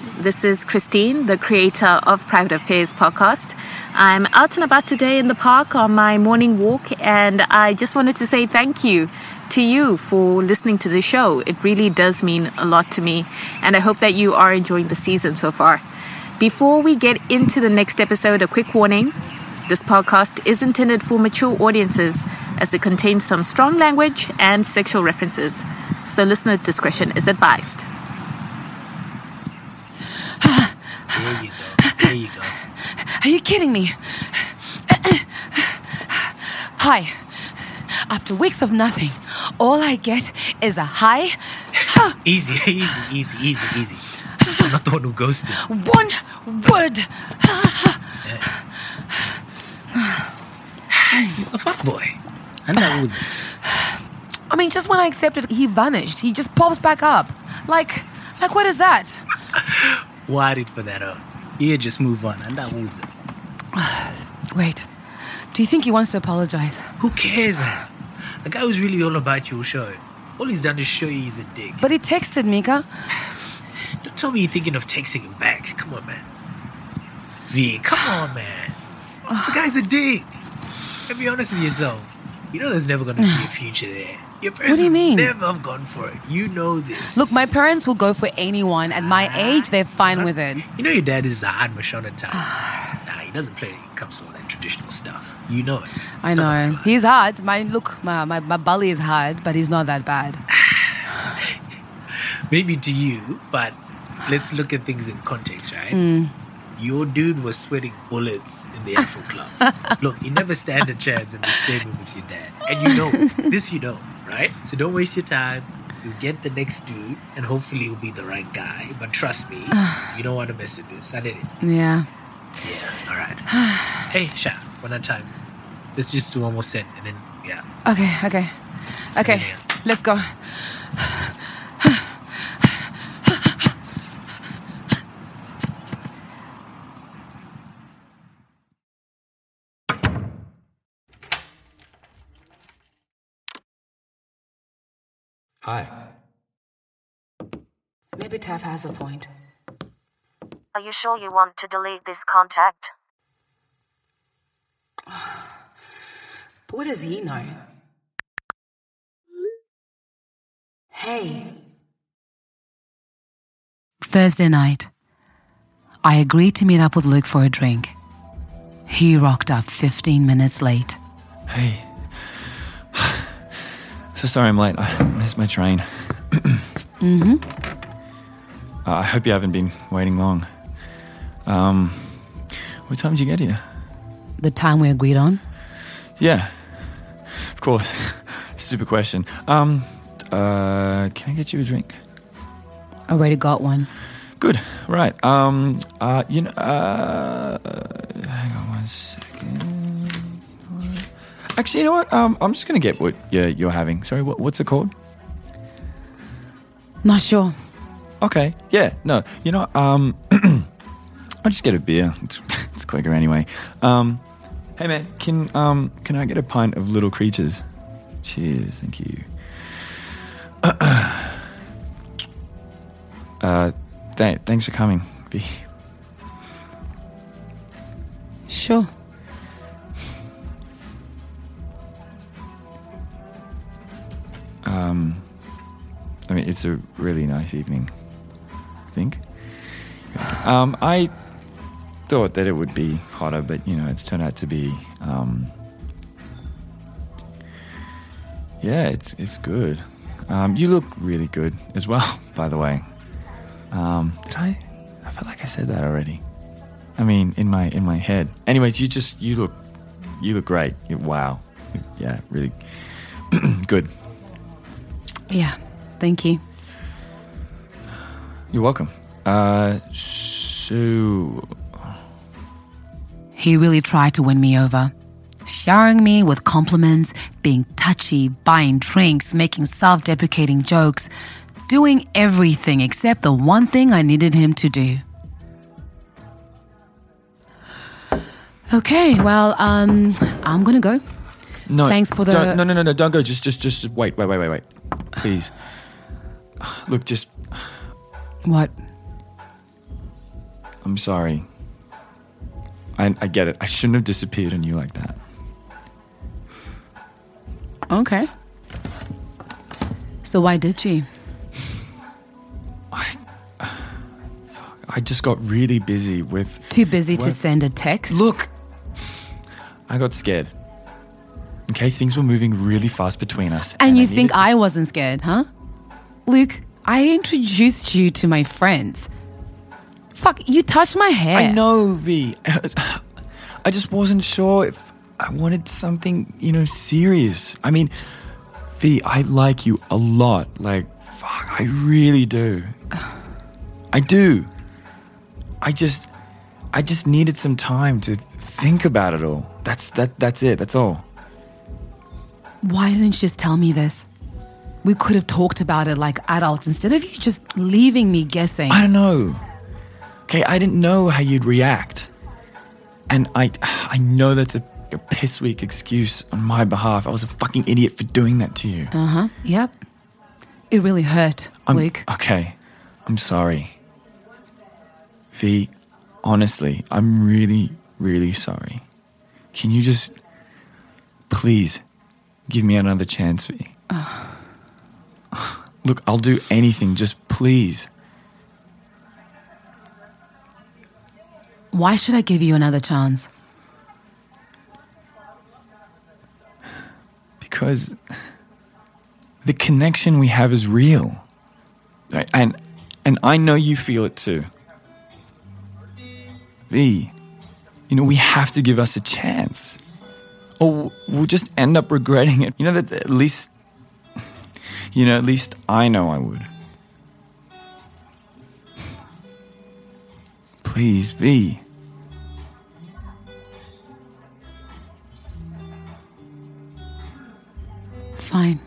This is Christine, the creator of Private Affairs podcast. I'm out and about today in the park on my morning walk, and I just wanted to say thank you to you for listening to the show. It really does mean a lot to me, and I hope that you are enjoying the season so far. Before we get into the next episode, a quick warning this podcast is intended for mature audiences as it contains some strong language and sexual references, so listener discretion is advised. There you go. There you go. Are you kidding me? Hi. After weeks of nothing, all I get is a hi. Easy, easy, easy, easy, easy. I'm not the one who ghosted. One word. He's a fuckboy. And that was I mean, just when I accepted, he vanished. He just pops back up. Like, like what is that? worried for that. Uh, yeah, just move on. And that was Wait. Do you think he wants to apologize? Who cares, man? The guy was really all about your show. All he's done is show you he's a dick. But he texted Mika. Don't tell me you're thinking of texting him back. Come on, man. V, come on, man. The guy's a dick. And be honest with yourself. You know there's never going to be a future there. Your parents do you mean? never have gone for it. You know this. Look, my parents will go for anyone. At my ah, age, they're fine with it. You know your dad is a hard Mashona type. He doesn't play he comes to all that traditional stuff. You know it. I It's know. He's hard. My look, my, my, my bully is hard, but he's not that bad. Maybe to you, but let's look at things in context, right? Hmm. Your dude was sweating bullets in the Afro Club. Look, you never stand a chance in the same room as your dad. And you know, this you know, right? So don't waste your time. You get the next dude, and hopefully he'll be the right guy. But trust me, you don't want to mess with this. I did it. Yeah. Yeah, all right. hey, Sha, one at a time. Let's just do one more set, and then, yeah. Okay, okay. Okay, Yeah. let's go. Hi. Maybe Taff has a point. Are you sure you want to delete this contact? But what does he know? Hey. Thursday night. I agreed to meet up with Luke for a drink. He rocked up 15 minutes late. Hey. So sorry I'm late. I missed my train. mm-hmm. Uh, I hope you haven't been waiting long. Um, what time did you get here? The time we agreed on? Yeah, of course. Stupid question. Um, uh, can I get you a drink? I already got one. Good. Right. Um. Uh. You know. Uh. Hang on one second. Actually, you know what? Um. I'm just gonna get what you're, you're having. Sorry. What, what's it called? Not sure. Okay. Yeah. No. You know. Um. I'll just get a beer. It's, it's quicker anyway. Um. Hey man, can um can I get a pint of Little Creatures? Cheers. Thank you. uh. Th- thanks for coming. V. Sure. Um, I mean, it's a really nice evening. I think. Um, I thought that it would be hotter, but you know, it's turned out to be um, Yeah, it's it's good. Um, you look really good as well, by the way. Um, did I? I felt like I said that already. I mean, in my in my head. Anyways, you just you look you look great. You- wow. Yeah, really good. Yeah, thank you. You're welcome. Uh, so He really tried to win me over. Showering me with compliments, being touchy, buying drinks, making self deprecating jokes, doing everything except the one thing I needed him to do. Okay, well, um, I'm gonna go. no. Thanks for the- no, no, no, no. Don't go. Just, just, just wait, wait, wait, wait, wait. Please. Look, just. What? I'm sorry. I, I get it. I shouldn't have disappeared on you like that. Okay. So why did you? I I just got really busy with. Too busy to What? send a text? Look, I got scared. Okay, things were moving really fast between us. And you I think needed to- I wasn't scared, huh? Luke, I introduced you to my friends. Fuck, you touched my hair. I know, V. I just wasn't sure if I wanted something, you know, serious. I mean, V, I like you a lot. Like, fuck, I really do. I do. I just, I just needed some time to think about it all. That's that. That's it. That's all. Why didn't you just tell me this? We could have talked about it like adults instead of you just leaving me guessing. I don't know. Okay, I didn't know how you'd react. And I I know that's a, a piss weak excuse on my behalf. I was a fucking idiot for doing that to you. Uh huh. Yep. It really hurt, I'm, Luke. Okay. I'm sorry. V, honestly, I'm really, really sorry. Can you just please give me another chance, V? Look, I'll do anything, just please. Why should I give you another chance? because the connection we have is real. And and i know you feel it too. V you know we have to give us a chance. Or we'll just end up regretting it. You know that at least you know at least i know i would please v Fine.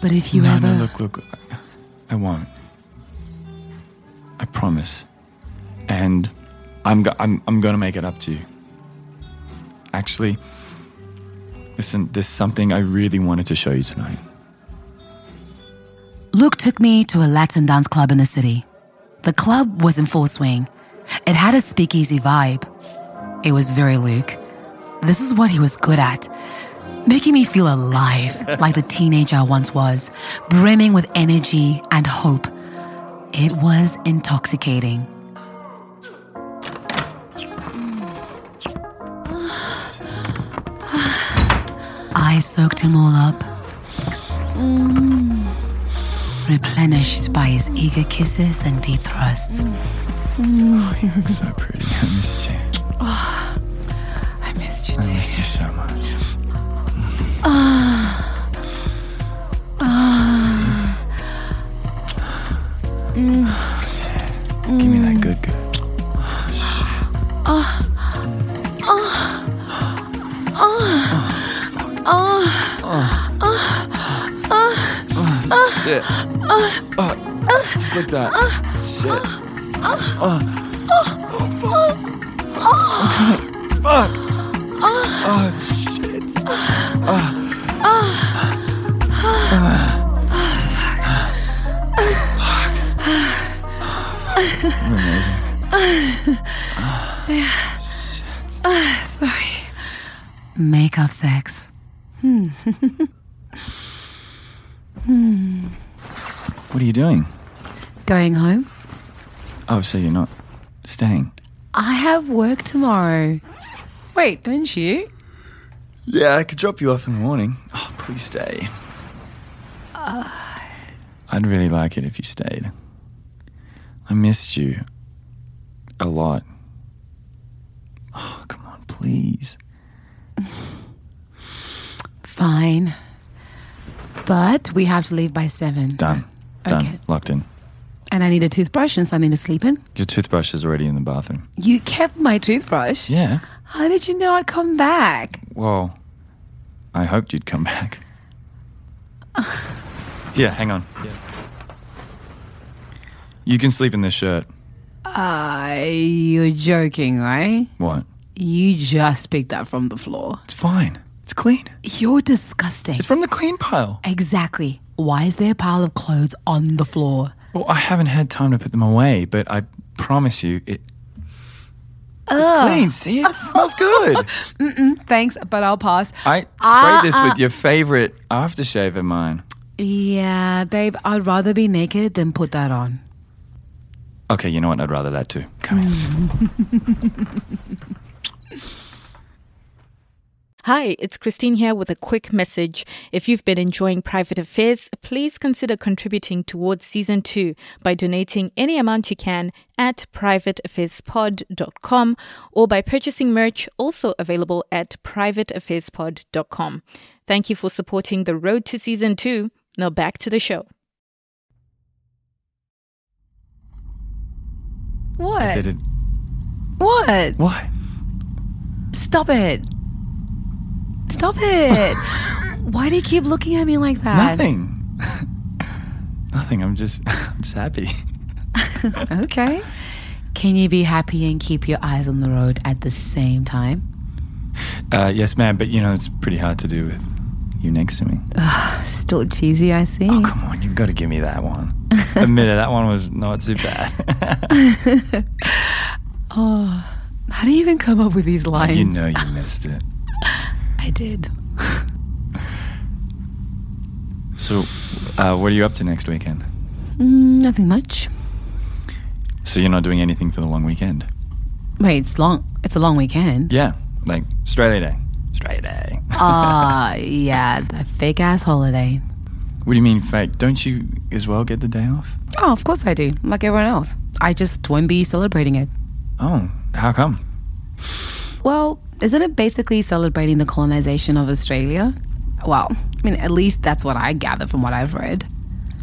But if you no, ever. no, look, look. I won't. I promise. And I'm, go- I'm, I'm going to make it up to you. Actually, listen, there's something I really wanted to show you tonight. Luke took me to a Latin dance club in the city. The club was in full swing. It had a speakeasy vibe. It was very Luke. This is what he was good at. Making me feel alive like the teenager I once was, brimming with energy and hope. It was intoxicating. I soaked him all up mm. Replenished by his eager kisses and deep thrusts. You look so pretty. I missed you. I missed you I too. missed you so much. Give me that good, good. Shit. Oh, just like that. Shit. Oh. Fuck. Oh, shit. You're amazing. Sorry. Makeup sex. Hmm. What are you doing? Going home? Oh, so you're not staying? I have work tomorrow. Wait, don't you? Yeah, I could drop you off in the morning. Oh, please stay. Uh. I'd really like it if you stayed. I missed you a lot. Oh, come on, please. Fine. But we have to leave by seven. Done. Done. Okay. Locked in. And I need a toothbrush and something to sleep in. Your toothbrush is already in the bathroom. You kept my toothbrush? Yeah. How did you know I'd come back? Well, I hoped you'd come back. yeah, hang on. Yeah. You can sleep in this shirt. Uh, you're joking, right? What? You just picked that from the floor. It's fine. It's clean. You're disgusting. It's from the clean pile. Exactly. Why is there a pile of clothes on the floor? Well, I haven't had time to put them away, but I promise you, it. It's clean. See, it smells good. Thanks, but I'll pass. I sprayed Ah, this with your favorite aftershave of mine. Yeah, babe, I'd rather be naked than put that on. Okay, you know what? I'd rather that too. Come here. Hi, it's Christine here with a quick message. If you've been enjoying Private Affairs, please consider contributing towards season two by donating any amount you can at privateaffairspod.com or by purchasing merch also available at privateaffairspod.com. Thank you for supporting the road to season two. Now back to the show. What? I did it. What? What? Stop it. Stop it. Why do you keep looking at me like that? Nothing. Nothing. I'm just, I'm just happy. Okay. Can you be happy and keep your eyes on the road at the same time? Uh, yes, ma'am. But you know, it's pretty hard to do with you next to me. Still cheesy, I see. Oh, come on. You've got to give me that one. Admit it. That one was not too bad. oh, How do you even come up with these lines? you know you missed it. I did. So, uh, what are you up to next weekend? Mm, nothing much. So you're not doing anything for the long weekend? Wait, it's long. It's a long weekend. Yeah, like Australia Day. Australia Day. Ah, yeah, the fake ass holiday. What do you mean fake? Don't you as well get the day off? Oh, of course I do. Like everyone else. I just won't be celebrating it. Oh, how come? Well, isn't it basically celebrating the colonization of Australia? Well, I mean, at least that's what I gather from what I've read.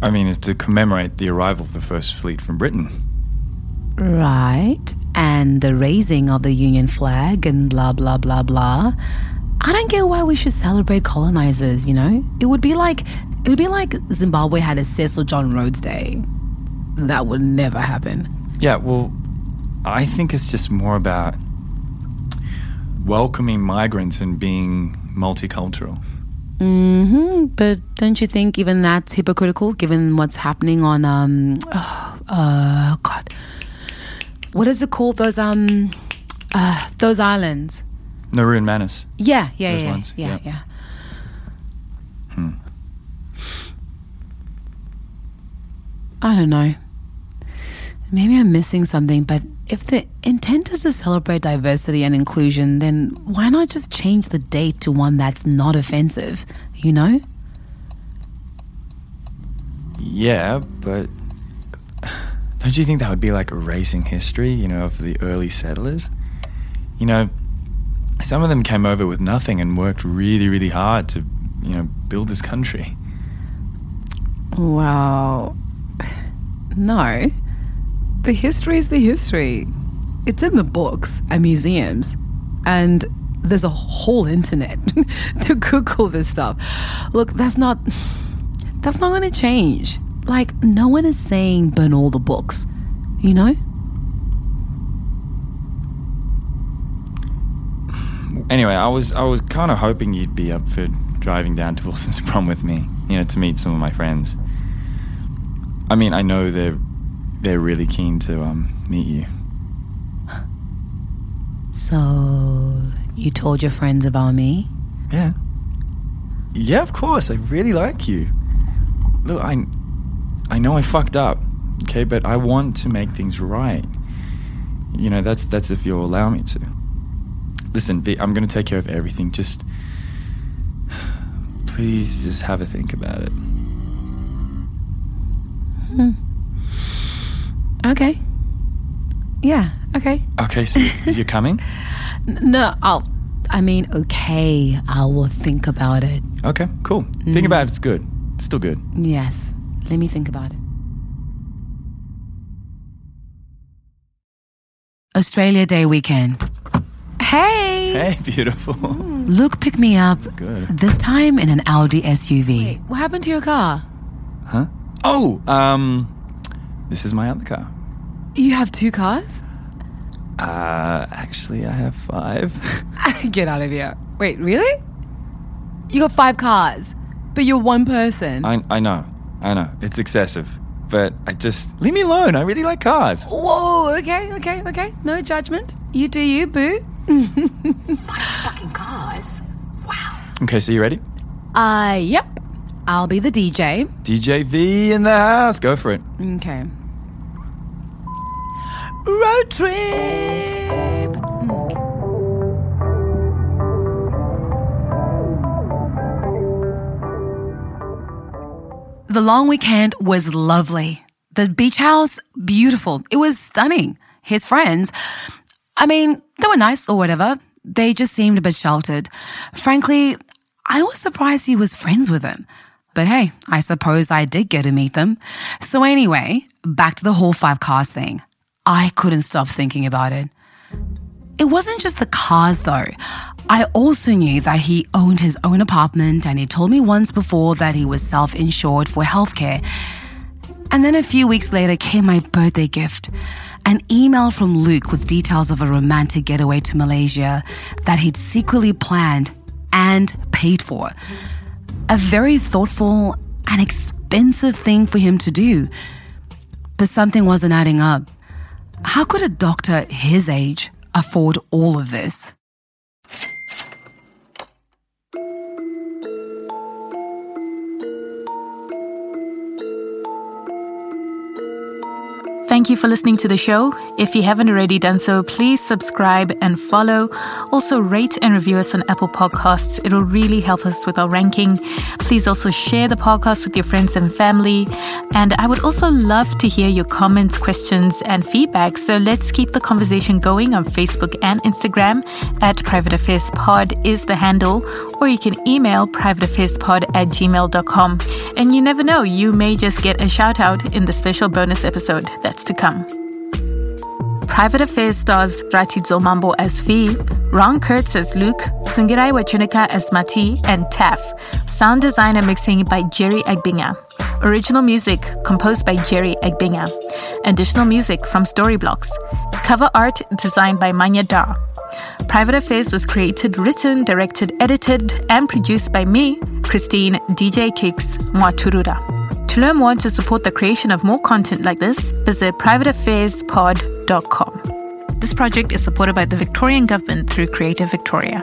I mean, it's to commemorate the arrival of the first fleet from Britain. Right. And the raising of the Union flag and blah, blah, blah, blah. I don't get why we should celebrate colonizers, you know? It would be like it would be like Zimbabwe had a Cecil John Rhodes Day. That would never happen. Yeah, well, I think it's just more about welcoming migrants and being multicultural. hmm But don't you think even that's hypocritical given what's happening on um oh, uh God. What is it called? Those um uh those islands. Nauru and Manus. Yeah, yeah, Those yeah, ones, yeah, yeah. yeah. I don't know. Maybe I'm missing something, but if the intent is to celebrate diversity and inclusion, then why not just change the date to one that's not offensive? You know? Yeah, but don't you think that would be like erasing history, you know, of the early settlers? You know, some of them came over with nothing and worked really, really hard to, you know, build this country. Well, no. The history is the history. It's in the books and museums. And there's a whole internet to Google this stuff. Look, that's not that's not gonna change. Like no one is saying burn all the books, you know? Anyway, I was I was kind of hoping you'd be up for driving down to Wilson's prom with me, you know, to meet some of my friends. I mean, I know they're they're really keen to um, meet you. So you told your friends about me? Yeah. Yeah, of course. I really like you. Look, I I know I fucked up, okay, but I want to make things right. You know, that's that's if you'll allow me to. Listen, V, I'm going to take care of everything. Just please just have a think about it. Okay. Yeah, okay. Okay, so you're coming? No, I'll. I mean, okay, I will think about it. Okay, cool. Think about it. It's good. It's still good. Yes, let me think about it. Australia Day weekend. Hey! Hey, beautiful. Luke picked me up. Good. This time in an Audi SUV. what happened to your car? Huh? Oh, um, this is my other car. You have two cars? Uh, actually, I have five. Get out of here. Wait, really? You got five cars, but you're one person. I, I know, I know, it's excessive, but I just leave me alone. I really like cars. Whoa, okay, okay, okay. No judgment. You do you, boo. five Fucking cars. Wow. Okay, so you ready? Uh, yep. I'll be the DJ. DJ V in the house. Go for it. Okay. Road trip. The long weekend was lovely. The beach house, beautiful. It was stunning. His friends, I mean, they were nice or whatever. They just seemed a bit sheltered. Frankly, I was surprised he was friends with them. But hey, I suppose I did get to meet them. So anyway, back to the whole five cars thing. I couldn't stop thinking about it. It wasn't just the cars though. I also knew that he owned his own apartment and he told me once before that he was self insured for healthcare. And then a few weeks later came my birthday gift an email from Luke with details of a romantic getaway to Malaysia that he'd secretly planned and paid for. A very thoughtful and expensive thing for him to do. But something wasn't adding up. How could a doctor his age afford all of this? Thank you for listening to the show. If you haven't already done so, please subscribe and follow. Also, rate and review us on Apple Podcasts. It'll really help us with our ranking. Please also share the podcast with your friends and family. And I would also love to hear your comments, questions, and feedback. So let's keep the conversation going on Facebook and Instagram at Private Affairs Pod is the handle, or you can email privateaffairspod at gmail.com. And you never know, you may just get a shout out in the special bonus episode that's to come. Private Affairs stars Ratizo Mambo as V, Ron Kurtz as Luke, Sungirai Wachunika as Mati, and Taff. Sound design and mixing by Jerry Agbinga. Original music composed by Jerry Agbinga. Additional music from Storyblocks. Cover art designed by Manya Dar. Private Affairs was created, written, directed, edited, and produced by me, Christine DJ Kicks Mwaturura. To learn more and to support the creation of more content like this, visit privateaffairspod.com. This project is supported by the Victorian Government through Creative Victoria.